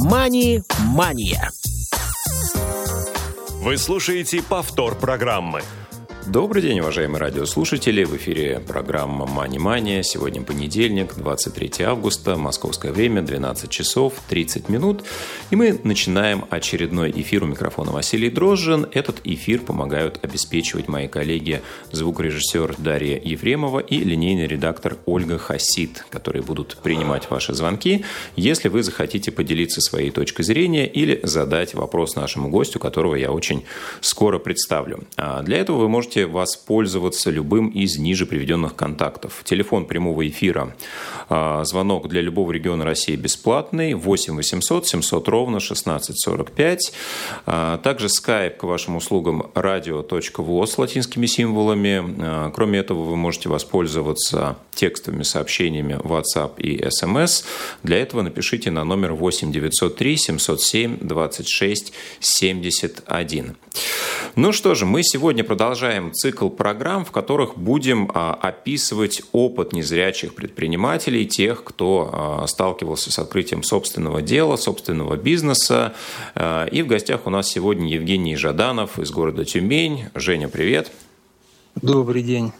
«Мани-мания». Вы слушаете повтор программы. Добрый день, уважаемые радиослушатели. В эфире программа «Мани-мания». Сегодня понедельник, 23 августа, московское время, 12 часов 30 минут. И мы начинаем очередной эфир у микрофона Василий Дрожжин. Этот эфир помогают обеспечивать мои коллеги звукорежиссер Дарья Ефремова и линейный редактор Ольга Хасид, которые будут принимать ваши звонки, если вы захотите поделиться своей точкой зрения или задать вопрос нашему гостю, которого я очень скоро представлю. А для этого вы можете можете воспользоваться любым из ниже приведенных контактов. Телефон прямого эфира, а, звонок для любого региона России бесплатный, 8 800 700 ровно 1645. А, также skype к вашим услугам radio.voz с латинскими символами. А, кроме этого, вы можете воспользоваться текстовыми сообщениями WhatsApp и SMS. Для этого напишите на номер 8 903 707 26 71. Ну что же, мы сегодня продолжаем цикл программ, в которых будем а, описывать опыт незрячих предпринимателей, тех, кто а, сталкивался с открытием собственного дела, собственного бизнеса. А, и в гостях у нас сегодня Евгений Жаданов из города Тюмень. Женя, привет. Добрый день.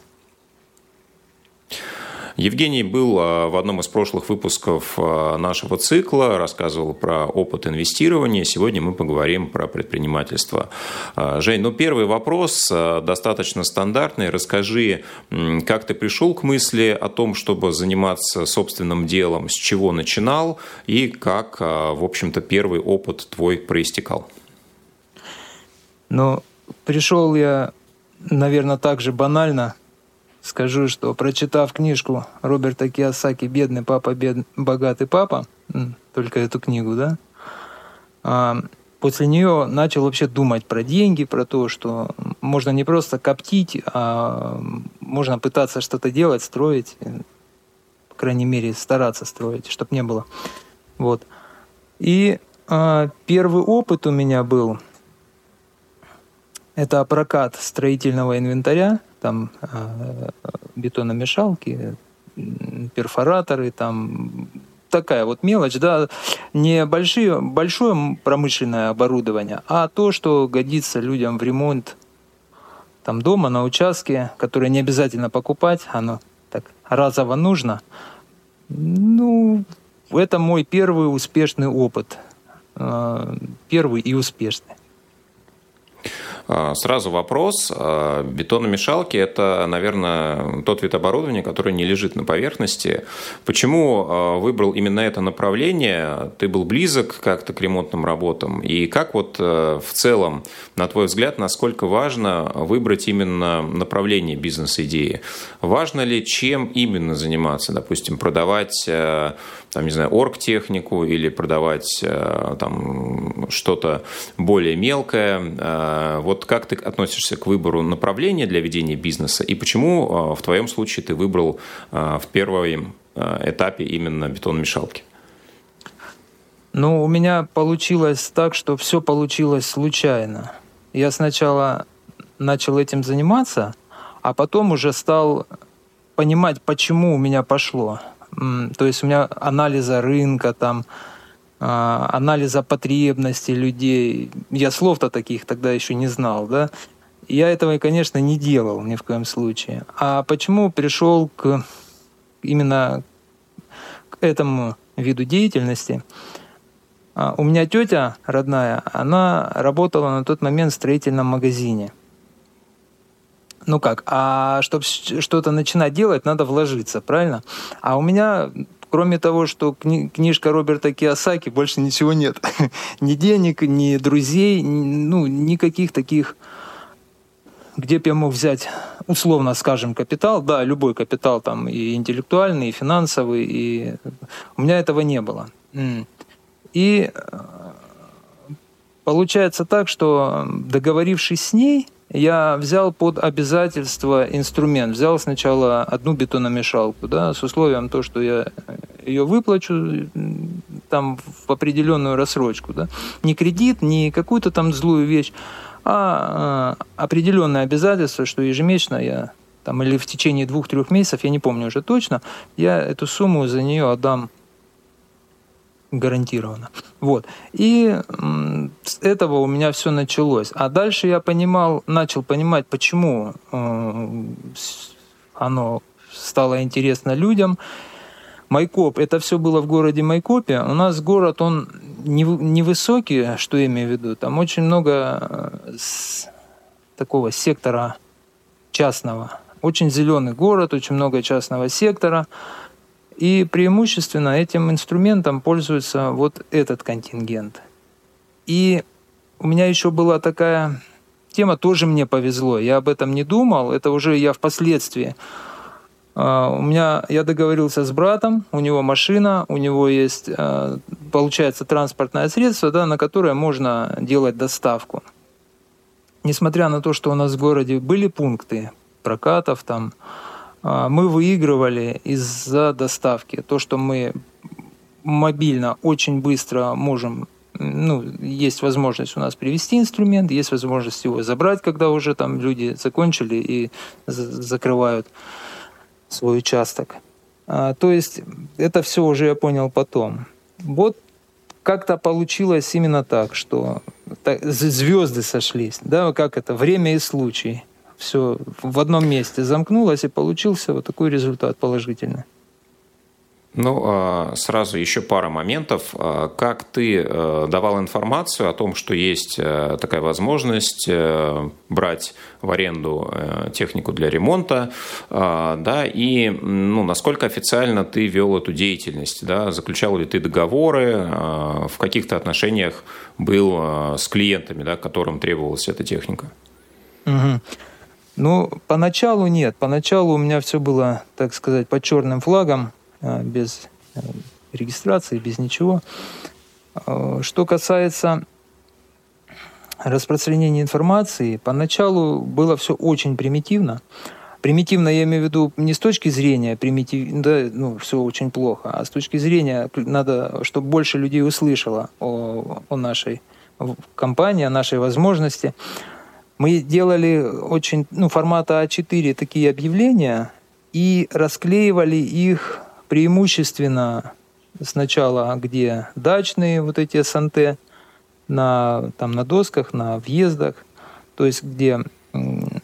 Евгений был а, в одном из прошлых выпусков а, нашего цикла, рассказывал про опыт инвестирования. Сегодня мы поговорим про предпринимательство. А, Жень, ну первый вопрос достаточно стандартный. Расскажи, как ты пришел к мысли о том, чтобы заниматься собственным делом, с чего начинал и как, в общем-то, первый опыт твой проистекал? Ну, пришел я, наверное, так же банально – Скажу, что прочитав книжку Роберта Киосаки «Бедный папа, бед... богатый папа», только эту книгу, да, а, после нее начал вообще думать про деньги, про то, что можно не просто коптить, а можно пытаться что-то делать, строить, по крайней мере, стараться строить, чтобы не было. Вот. И а, первый опыт у меня был – это прокат строительного инвентаря – там э, бетономешалки, перфораторы, там такая вот мелочь, да, не большие, большое промышленное оборудование, а то, что годится людям в ремонт там дома, на участке, которое не обязательно покупать, оно так разово нужно. Ну, это мой первый успешный опыт. Э, первый и успешный. А, сразу вопрос. А, бетономешалки – это, наверное, тот вид оборудования, который не лежит на поверхности. Почему а, выбрал именно это направление? Ты был близок как-то к ремонтным работам? И как вот в целом, на твой взгляд, насколько важно выбрать именно направление бизнес-идеи? Важно ли, чем именно заниматься? Допустим, продавать там, не знаю, оргтехнику или продавать э, там что-то более мелкое. Э, вот как ты относишься к выбору направления для ведения бизнеса и почему э, в твоем случае ты выбрал в первом этапе именно бетономешалки? Ну, у меня получилось так, что все получилось случайно. Я сначала начал этим заниматься, а потом уже стал понимать, почему у меня пошло. То есть у меня анализа рынка, там, а, анализа потребностей людей. Я слов-то таких тогда еще не знал, да. Я этого, конечно, не делал ни в коем случае. А почему пришел к именно к этому виду деятельности? А, у меня тетя родная, она работала на тот момент в строительном магазине – ну как, а чтобы что-то начинать делать, надо вложиться, правильно? А у меня кроме того, что кни- книжка Роберта Киосаки, больше ничего нет. ни денег, ни друзей, ни, ну, никаких таких, где бы я мог взять, условно скажем, капитал. Да, любой капитал там и интеллектуальный, и финансовый, и у меня этого не было. И э, получается так, что договорившись с ней – я взял под обязательство инструмент. Взял сначала одну бетономешалку, да, с условием то, что я ее выплачу там в определенную рассрочку, да. Не кредит, не какую-то там злую вещь, а, а определенное обязательство, что ежемесячно я там или в течение двух-трех месяцев, я не помню уже точно, я эту сумму за нее отдам гарантированно. Вот. И с этого у меня все началось. А дальше я понимал, начал понимать, почему э, оно стало интересно людям. Майкоп, это все было в городе Майкопе. У нас город, он невысокий, что я имею в виду. Там очень много э, такого сектора частного. Очень зеленый город, очень много частного сектора. И преимущественно этим инструментом пользуется вот этот контингент. И у меня еще была такая тема, тоже мне повезло. Я об этом не думал, это уже я впоследствии а, у меня я договорился с братом, у него машина, у него есть, а, получается, транспортное средство, да, на которое можно делать доставку. Несмотря на то, что у нас в городе были пункты прокатов, там, мы выигрывали из-за доставки. То, что мы мобильно очень быстро можем ну, есть возможность у нас привести инструмент, есть возможность его забрать, когда уже там люди закончили и закрывают свой участок. А, то есть это все уже я понял потом. Вот как-то получилось именно так, что звезды сошлись, да, как это, время и случай. Все в одном месте замкнулось, и получился вот такой результат положительный. Ну, а, сразу еще пара моментов. А, как ты э, давал информацию о том, что есть э, такая возможность э, брать в аренду технику для ремонта, а, да, и ну, насколько официально ты вел эту деятельность, да, заключал ли ты договоры, в каких-то отношениях был с клиентами, да, которым требовалась эта техника? Угу. Ну, поначалу нет. Поначалу у меня все было, так сказать, под черным флагом. Э, без э, регистрации, без ничего. Э, что касается распространения информации, поначалу было все очень примитивно. Примитивно я имею в виду не с точки зрения примитив, да, ну, все очень плохо, а с точки зрения надо, чтобы больше людей услышало о, о нашей компании, о нашей возможности. Мы делали очень, ну, формата А4 такие объявления и расклеивали их преимущественно сначала где дачные вот эти СНТ, на, там, на досках, на въездах, то есть где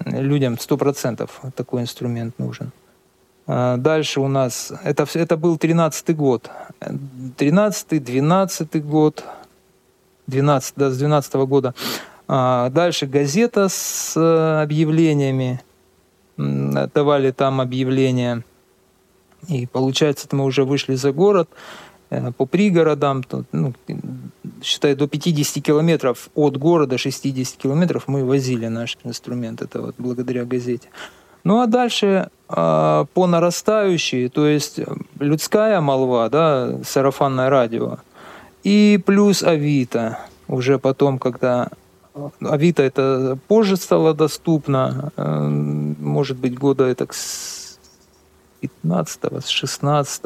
людям 100% такой инструмент нужен. А дальше у нас, это, это был 13 год, 13 12 год, 12, да, с 12 -го года. А дальше газета с э, объявлениями, давали там объявления – и получается, мы уже вышли за город, э, по пригородам, ну, считай, до 50 километров от города, 60 километров мы возили наш инструмент, это вот благодаря газете. Ну а дальше э, по нарастающей, то есть людская молва, да, сарафанное радио, и плюс Авито, уже потом, когда Авито это позже стало доступно, э, может быть, года это 15 с 16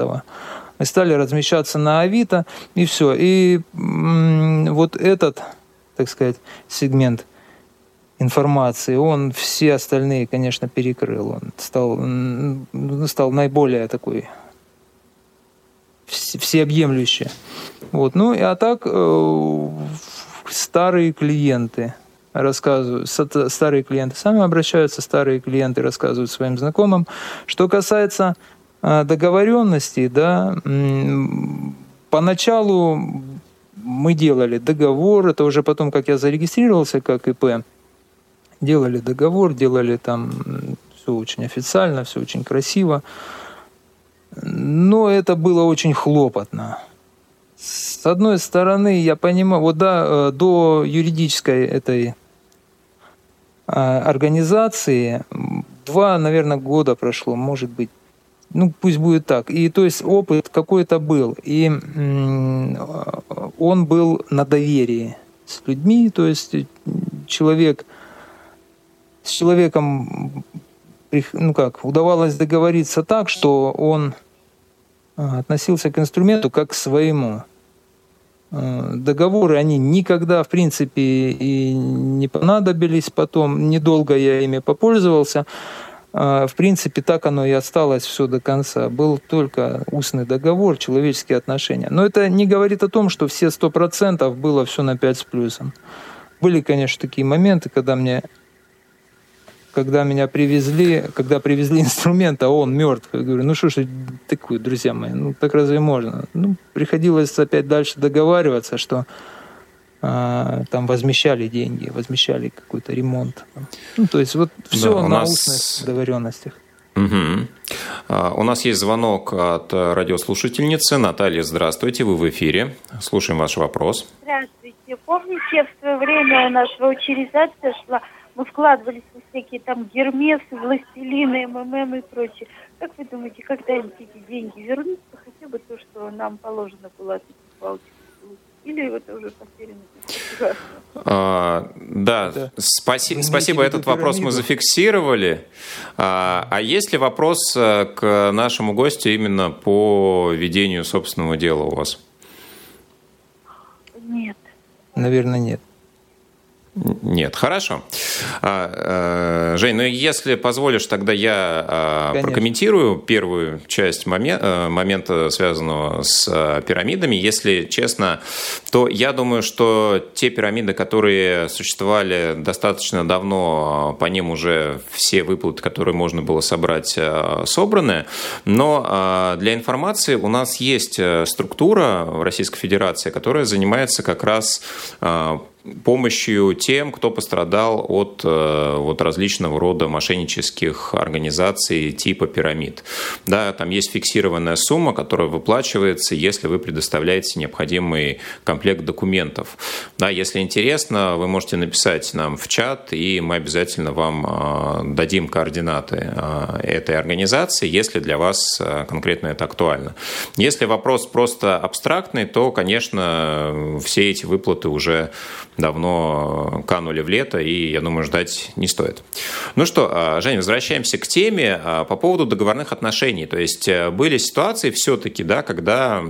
мы стали размещаться на Авито, и все. И вот этот, так сказать, сегмент информации, он все остальные, конечно, перекрыл. Он стал, стал наиболее такой всеобъемлющий. Вот. Ну, а так э, старые клиенты – рассказывают, старые клиенты сами обращаются, старые клиенты рассказывают своим знакомым. Что касается а, договоренности, да, поначалу мы делали договор, это уже потом, как я зарегистрировался как ИП, делали договор, делали там все очень официально, все очень красиво. Но это было очень хлопотно. С одной стороны, я понимаю, вот да, э, до юридической этой а, организации два, наверное, года прошло, может быть. Ну, пусть будет так. И то есть опыт какой-то был. И он был на доверии с людьми, то есть человек с человеком ну как, удавалось договориться так, что он а, относился к инструменту как к своему. А, договоры, они никогда, в принципе, и не понадобились потом. Недолго я ими попользовался. а, в принципе, так оно и осталось все до конца. Был только устный договор, человеческие отношения. Но это не говорит о том, что все сто процентов было все на 5 с плюсом. Были, конечно, такие моменты, когда мне когда меня привезли, когда привезли инструмент, а он мертв. Я говорю, ну что ж такое, друзья мои, ну так разве можно? Ну, приходилось опять дальше договариваться, что а, там возмещали деньги, возмещали какой-то ремонт. Ну, то есть вот все да, на нас... устных договоренностях. Угу. У нас есть звонок от радиослушательницы. Наталья, здравствуйте, вы в эфире. Слушаем ваш вопрос. Здравствуйте. Помните, в свое время у нас ваучеризация шла, мы вкладывались в всякие там гермесы, властелины, МММ и прочее. Как вы думаете, когда-нибудь эти деньги вернутся? Хотя бы то, что нам положено было от этих ваучеров? или это уже потеряно? А, да, да. Спаси, спасибо. Этот вопрос мы зафиксировали. А, а есть ли вопрос э, к нашему гостю именно по ведению собственного дела у вас? Нет. Наверное, нет. Нет, хорошо. А, э, Жень, ну если позволишь, тогда я а, прокомментирую первую часть момента, э, момента, связанного с э, пирамидами. Если честно, то я думаю, что те пирамиды, которые существовали достаточно давно, по ним уже все выплаты, которые можно было собрать, собраны. Но для информации у нас есть структура в Российской Федерации, которая занимается как раз помощью тем, кто пострадал от э, вот, различного рода мошеннических организаций типа пирамид. Да, там есть фиксированная сумма, которая выплачивается, если вы предоставляете необходимый комплект документов. Да, если интересно, вы можете написать нам в чат, и мы обязательно вам э, дадим координаты э, этой организации, если для вас конкретно это актуально. Если вопрос просто абстрактный, то, конечно, все эти выплаты уже давно канули в лето, и, я думаю, ждать не стоит. Ну что, а, Женя, возвращаемся к теме а, по поводу договорных отношений. То есть э, были ситуации все-таки, да, когда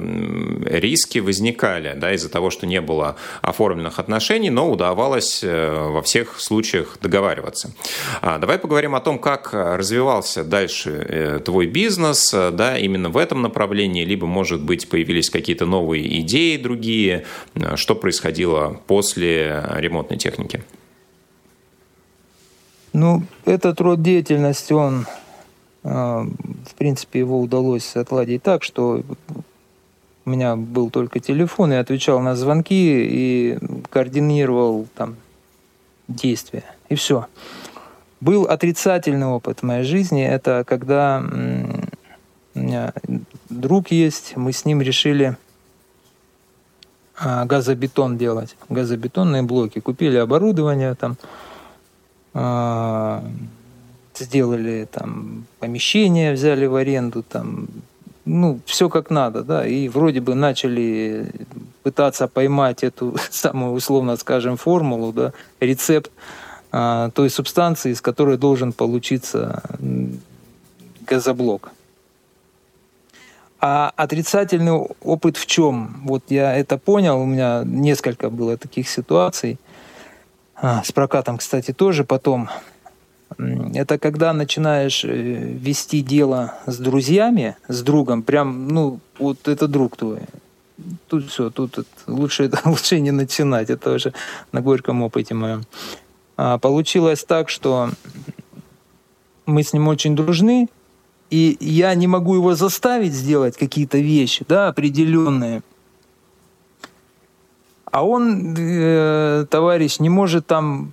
риски возникали да, из-за того, что не было оформленных отношений, но удавалось э, во всех случаях договариваться. А, давай поговорим о том, как развивался дальше э, твой бизнес, да, именно в этом направлении, либо, может быть, появились какие-то новые идеи другие, что происходило после ремонтной техники? Ну, этот род деятельности, он, а, в принципе, его удалось отладить так, что у меня был только телефон, я отвечал на звонки и координировал там действия. И все. Был отрицательный опыт в моей жизни. Это когда у меня друг есть, мы с ним решили газобетон делать, газобетонные блоки. Купили оборудование там, а, сделали там помещение, взяли в аренду там, ну, все как надо, да, и вроде бы начали пытаться поймать эту самую, условно скажем, формулу, да, рецепт а, той субстанции, из которой должен получиться газоблок. А отрицательный опыт в чем? Вот я это понял, у меня несколько было таких ситуаций. А, с прокатом, кстати, тоже потом. Это когда начинаешь э, вести дело с друзьями, с другом, прям, ну, вот это друг твой. Тут все, тут лучше, лучше не начинать, это уже на горьком опыте моем. А, получилось так, что мы с ним очень дружны, и я не могу его заставить сделать какие-то вещи, да, определенные. А он, э, товарищ, не может там,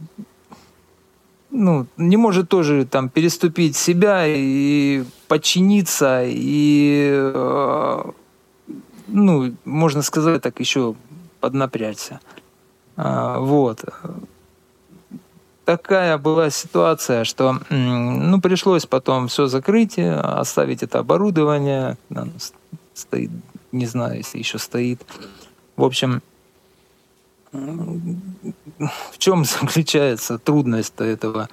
ну, не может тоже там переступить себя и подчиниться, и, э, ну, можно сказать так, еще поднапрячься. А, вот такая была ситуация, что ну, пришлось потом все закрыть, оставить это оборудование. Стоит, не знаю, если еще стоит. В общем, в чем заключается трудность этого,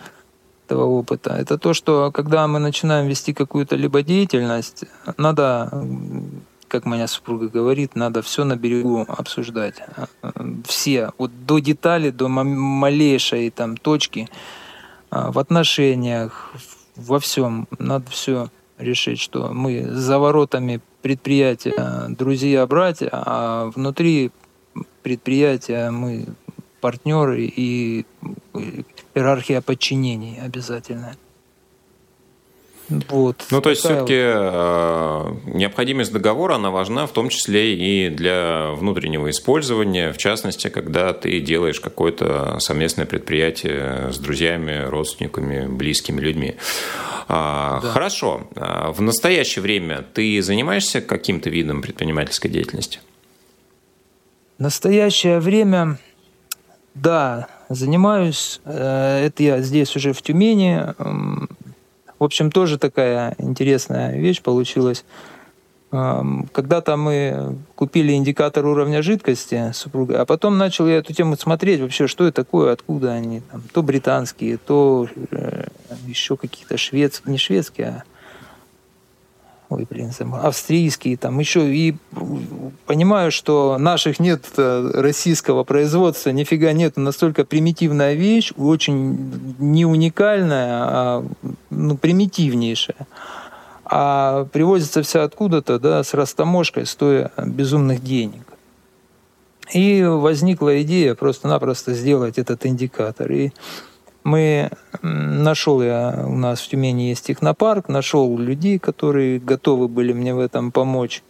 этого опыта? Это то, что когда мы начинаем вести какую-то либо деятельность, надо как моя супруга говорит, надо все на берегу обсуждать. Все, вот до детали, до малейшей там точки а, в отношениях, во всем. Надо все решить, что мы за воротами предприятия друзья, братья, а внутри предприятия мы партнеры и иерархия подчинений обязательно. Вот. Ну, то есть, все-таки вот. Э, необходимость договора, она важна в том числе и для внутреннего использования, в частности, когда ты делаешь какое-то совместное предприятие с друзьями, родственниками, близкими людьми. А, да. Хорошо. А в настоящее время ты занимаешься каким-то видом предпринимательской деятельности? настоящее время, да, занимаюсь. Э, это я здесь уже в Тюмени. В общем, тоже такая интересная вещь получилась. Когда-то мы купили индикатор уровня жидкости супруга, а потом начал я эту тему смотреть вообще, что это такое, откуда они. Там, то британские, то э, еще какие-то шведские, не шведские, а ой, блин, австрийские, там еще, и понимаю, что наших нет э, российского производства, нифига нет, настолько примитивная вещь, очень не уникальная, а ну, примитивнейшая. А привозится вся откуда-то, да, с растаможкой, стоя безумных денег. И возникла идея просто-напросто сделать этот индикатор. И мы нашел я, у нас в Тюмени есть технопарк, нашел людей, которые готовы были мне в этом помочь.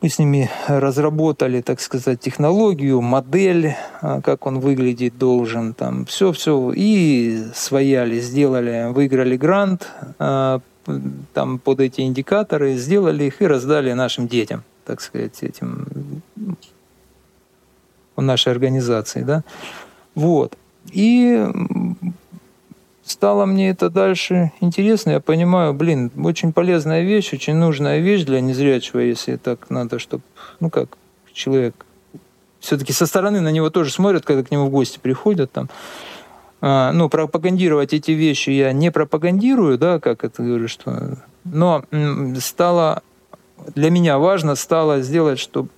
Мы с ними разработали, так сказать, технологию, модель, а, как он выглядеть должен, там все-все, и свояли, сделали, выиграли грант а, там под эти индикаторы, сделали их и раздали нашим детям, так сказать, этим нашей организации, да. Вот. И стало мне это дальше интересно. Я понимаю, блин, очень полезная вещь, очень нужная вещь для незрячего, если так надо, чтобы, ну как, человек все-таки со стороны на него тоже смотрят, когда к нему в гости приходят там. А, ну, пропагандировать эти вещи я не пропагандирую, да, как это говорю, что... Но стало для меня важно стало сделать, чтобы,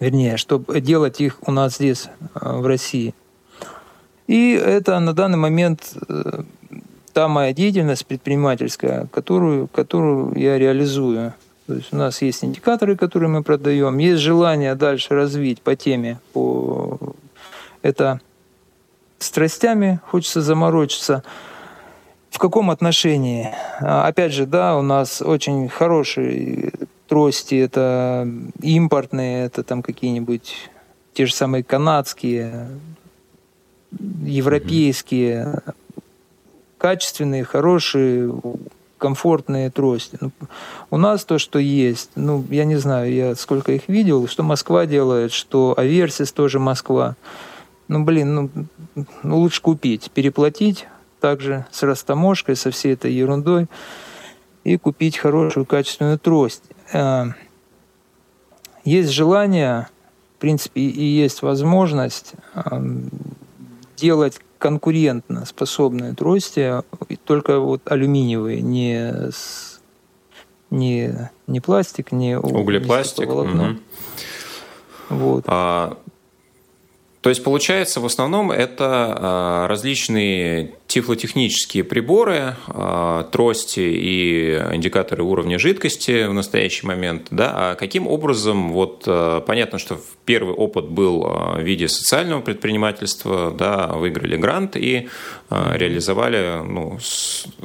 вернее, чтобы делать их у нас здесь, а, в России. И это на данный момент э, та моя деятельность предпринимательская, которую, которую я реализую. То есть у нас есть индикаторы, которые мы продаем, есть желание дальше развить по теме, по это страстями хочется заморочиться. В каком отношении? А, опять же, да, у нас очень хорошие трости, это импортные, это там какие-нибудь те же самые канадские, европейские, качественные, хорошие, комфортные трости. Ну, у нас то, что есть, ну, я не знаю, я сколько их видел, что Москва делает, что Аверсис тоже Москва. Ну, блин, ну, ну лучше купить, переплатить также с растаможкой, со всей этой ерундой и купить хорошую качественную трость. Э, есть желание, в принципе, и есть возможность делать конкурентно способные трости, только вот алюминиевые, не, не, не пластик, не углепластик. Угу. Вот. А, то есть получается в основном это а, различные тифлотехнические приборы, а, трости и индикаторы уровня жидкости в настоящий момент. Да? А каким образом, вот понятно, что первый опыт был в виде социального предпринимательства, да, выиграли грант и реализовали, ну,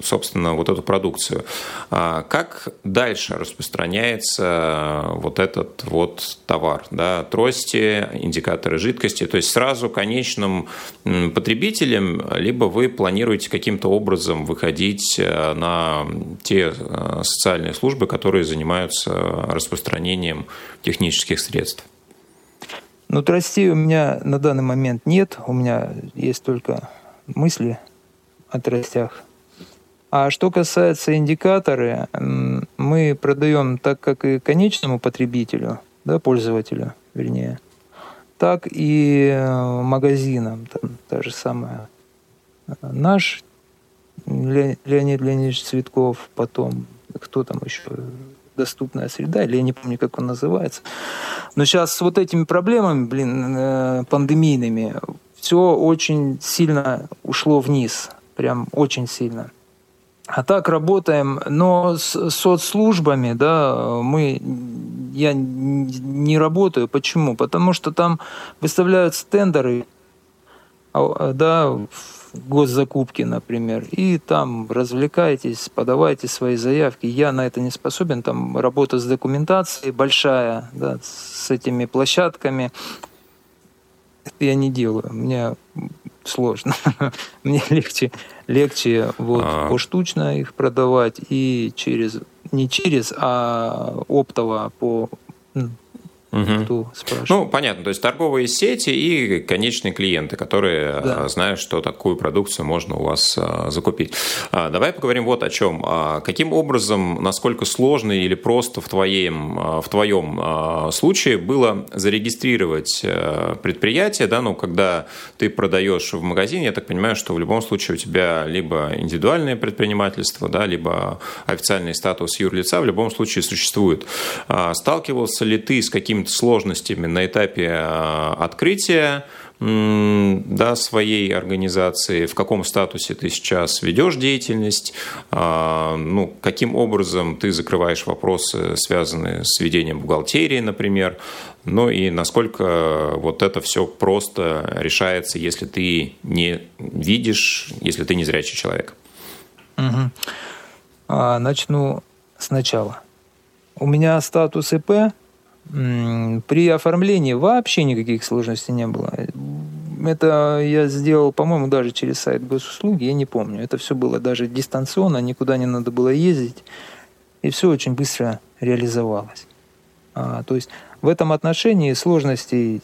собственно, вот эту продукцию. Как дальше распространяется вот этот вот товар? Да? Трости, индикаторы жидкости, то есть сразу конечным потребителям, либо вы планируете каким-то образом выходить э, на те э, социальные службы, которые занимаются распространением технических средств? Ну, тростей у меня на данный момент нет. У меня есть только мысли о тростях. А что касается индикаторы, мы продаем так, как и конечному потребителю, да, пользователю, вернее – так и э, магазинам. Там та же самая наш Леонид Леонидович Цветков, потом кто там еще, доступная среда, или я не помню, как он называется. Но сейчас с вот этими проблемами, блин, э, пандемийными, все очень сильно ушло вниз. прям очень сильно. А так работаем, но с соцслужбами, да, мы, я не работаю. Почему? Потому что там выставляются тендеры, а, да, госзакупки, например, и там развлекайтесь, подавайте свои заявки. Я на это не способен, там работа с документацией большая, да, с этими площадками. Это я не делаю, мне сложно. Мне легче, легче вот а... поштучно их продавать и через не через, а оптово по Угу. Кто спрашивает? Ну, понятно. То есть торговые сети и конечные клиенты, которые да. А, знают, что такую продукцию можно у вас а, закупить. А, давай поговорим вот о чем. Каким образом, насколько сложно или просто в твоем, в твоем случае было зарегистрировать предприятие, да, ну, когда ты продаешь в магазине, я так понимаю, что в любом случае у тебя либо индивидуальное предпринимательство, да, либо официальный статус юрлица в любом случае существует. Сталкивался ли ты с какими какими-то сложностями на этапе а, открытия да, своей организации, в каком статусе ты сейчас ведешь деятельность, а, ну, каким образом ты закрываешь вопросы, связанные с ведением бухгалтерии, например, ну и насколько вот это все просто решается, если ты не видишь, если ты не зрячий человек. Угу. А, начну сначала. У меня статус ИП, при оформлении вообще никаких сложностей не было. Это я сделал, по-моему, даже через сайт госуслуги, я не помню. Это все было даже дистанционно, никуда не надо было ездить. И все очень быстро реализовалось. А, то есть в этом отношении сложностей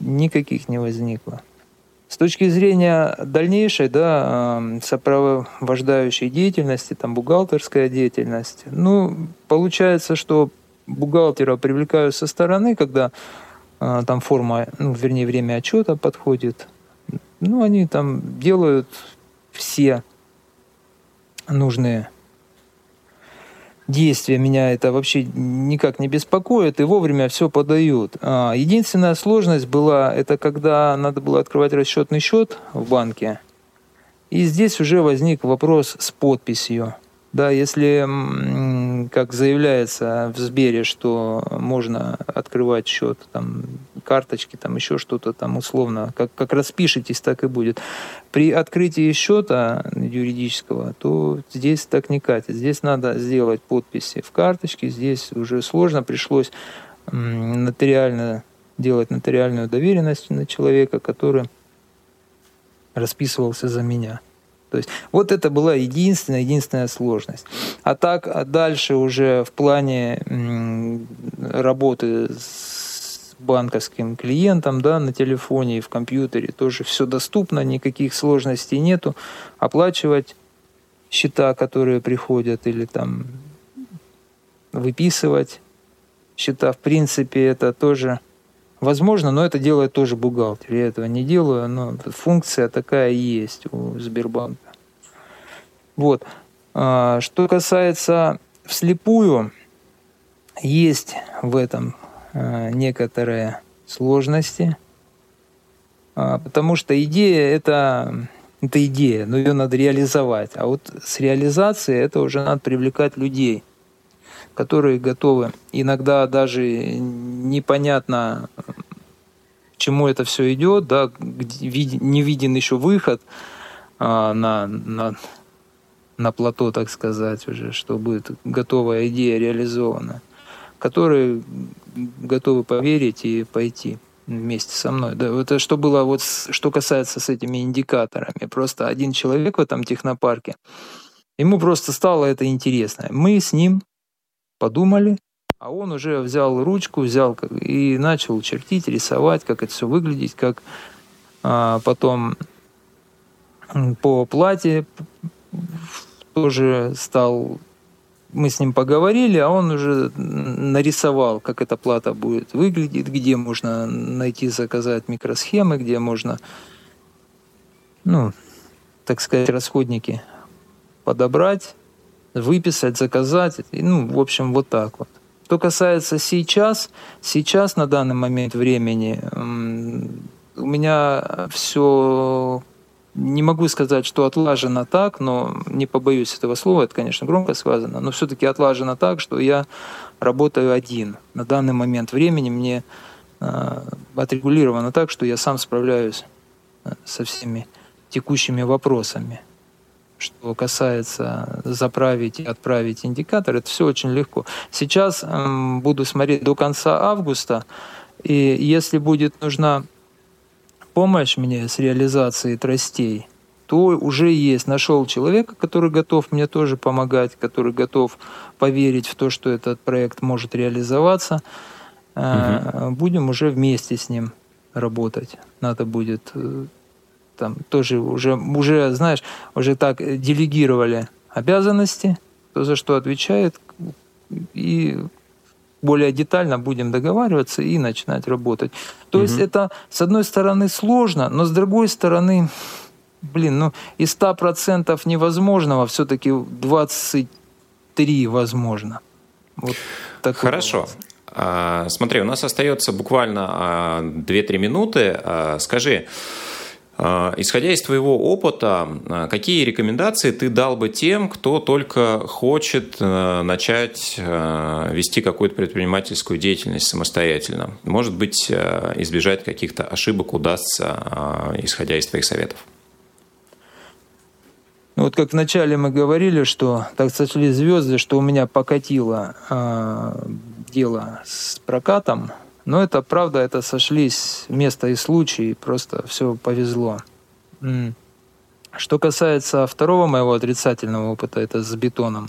никаких не возникло. С точки зрения дальнейшей, да, сопровождающей деятельности, там, бухгалтерская деятельность, ну, получается, что бухгалтера привлекаю со стороны, когда э, там форма, ну, вернее, время отчета подходит. Ну, они там делают все нужные действия. Меня это вообще никак не беспокоит, и вовремя все подают. А, единственная сложность была, это когда надо было открывать расчетный счет в банке. И здесь уже возник вопрос с подписью. Да, если как заявляется в Сбере, что можно открывать счет, там, карточки, там еще что-то там условно, как, как распишитесь, так и будет. При открытии счета юридического, то здесь так не катит. Здесь надо сделать подписи в карточке, здесь уже сложно, пришлось нотариально делать нотариальную доверенность на человека, который расписывался за меня. То есть вот это была единственная, единственная сложность. А так а дальше уже в плане работы с банковским клиентом да, на телефоне и в компьютере тоже все доступно, никаких сложностей нету. Оплачивать счета, которые приходят, или там выписывать счета, в принципе, это тоже Возможно, но это делает тоже бухгалтер. Я этого не делаю, но функция такая есть у Сбербанка. Вот. А, что касается вслепую, есть в этом а, некоторые сложности, а, потому что идея это, это идея, но ее надо реализовать. А вот с реализацией это уже надо привлекать людей – которые готовы. Иногда даже непонятно, чему это все идет, да, не виден еще выход а, на, на, на плато, так сказать, уже, что будет готовая идея реализована, которые готовы поверить и пойти вместе со мной. Да, это что было вот, что касается с этими индикаторами. Просто один человек в этом технопарке, ему просто стало это интересно. Мы с ним подумали, а он уже взял ручку, взял и начал чертить, рисовать, как это все выглядит, как а, потом по плате тоже стал мы с ним поговорили, а он уже нарисовал, как эта плата будет выглядеть, где можно найти, заказать микросхемы, где можно, ну, так сказать, расходники подобрать, выписать, заказать. Ну, в общем, вот так вот. Что касается сейчас, сейчас на данный момент времени у меня все не могу сказать, что отлажено так, но не побоюсь этого слова, это, конечно, громко сказано, но все-таки отлажено так, что я работаю один. На данный момент времени мне э, отрегулировано так, что я сам справляюсь э, со всеми текущими вопросами. Что касается заправить и отправить индикатор, это все очень легко. Сейчас э, буду смотреть до конца августа, и если будет нужна помощь мне с реализацией тростей, то уже есть. Нашел человека, который готов мне тоже помогать, который готов поверить в то, что этот проект может реализоваться. Угу. Будем уже вместе с ним работать. Надо будет э, там тоже уже, уже, знаешь, уже так делегировали обязанности, кто за что отвечает, и более детально будем договариваться и начинать работать. То угу. есть это, с одной стороны, сложно, но с другой стороны, блин, ну из 100% невозможного все-таки 23 возможно. Вот Хорошо. А, смотри, у нас остается буквально 2-3 а, минуты. А, скажи, исходя из твоего опыта, а, какие рекомендации ты дал бы тем, кто только хочет а, начать вести какую-то предпринимательскую деятельность самостоятельно? Может быть, избежать каких-то ошибок удастся, исходя из твоих советов? Ну, вот как вначале мы говорили, что так сошли звезды, что у меня покатило э, дело с прокатом – но это правда, это сошлись место и случай, просто все повезло. Что касается второго моего отрицательного опыта, это с бетоном.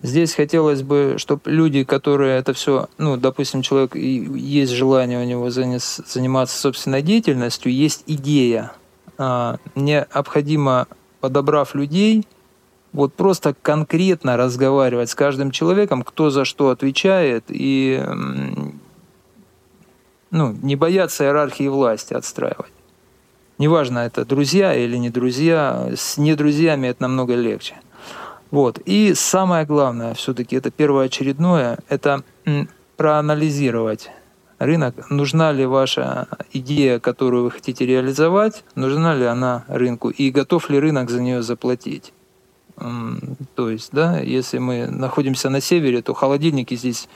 Здесь хотелось бы, чтобы люди, которые это все, ну, допустим, человек, есть желание у него заниматься собственной деятельностью, есть идея. А, необходимо, подобрав людей, вот просто конкретно разговаривать с каждым человеком, кто за что отвечает, и ну, не бояться иерархии власти отстраивать. Неважно, это друзья или не друзья, с недрузьями это намного легче. Вот. И самое главное, все-таки это первоочередное, это проанализировать рынок, нужна ли ваша идея, которую вы хотите реализовать, нужна ли она рынку, и готов ли рынок за нее заплатить. То есть, да, если мы находимся на севере, то холодильники здесь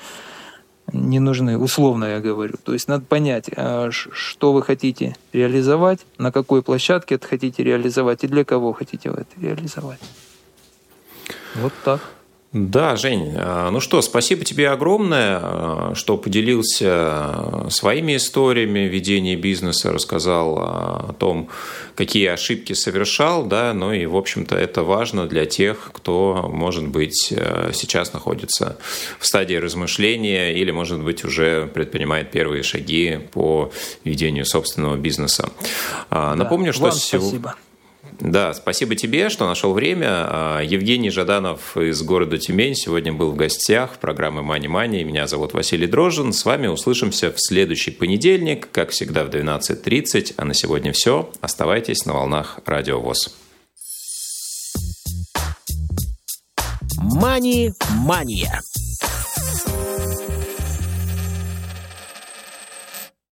не нужны, условно я говорю. То есть надо понять, а, что вы хотите реализовать, на какой площадке это хотите реализовать и для кого хотите это реализовать. Вот так. Да, Жень, а, ну что, спасибо тебе огромное, а, что поделился своими историями ведения бизнеса, рассказал о том, какие ошибки совершал, да, ну и, в общем-то, это важно для тех, кто, может быть, а, сейчас находится в стадии размышления или, может быть, уже предпринимает первые шаги по ведению собственного бизнеса. Напомню, да, что сегодня... Да, спасибо тебе, что нашел время. А, Евгений Жаданов из города Тюмень сегодня был в гостях программы «Мани Мани». Меня зовут Василий Дрожжин. С вами услышимся в следующий понедельник, как всегда в 12.30. А на сегодня все. Оставайтесь на волнах Радио ВОЗ. «Мани-мания»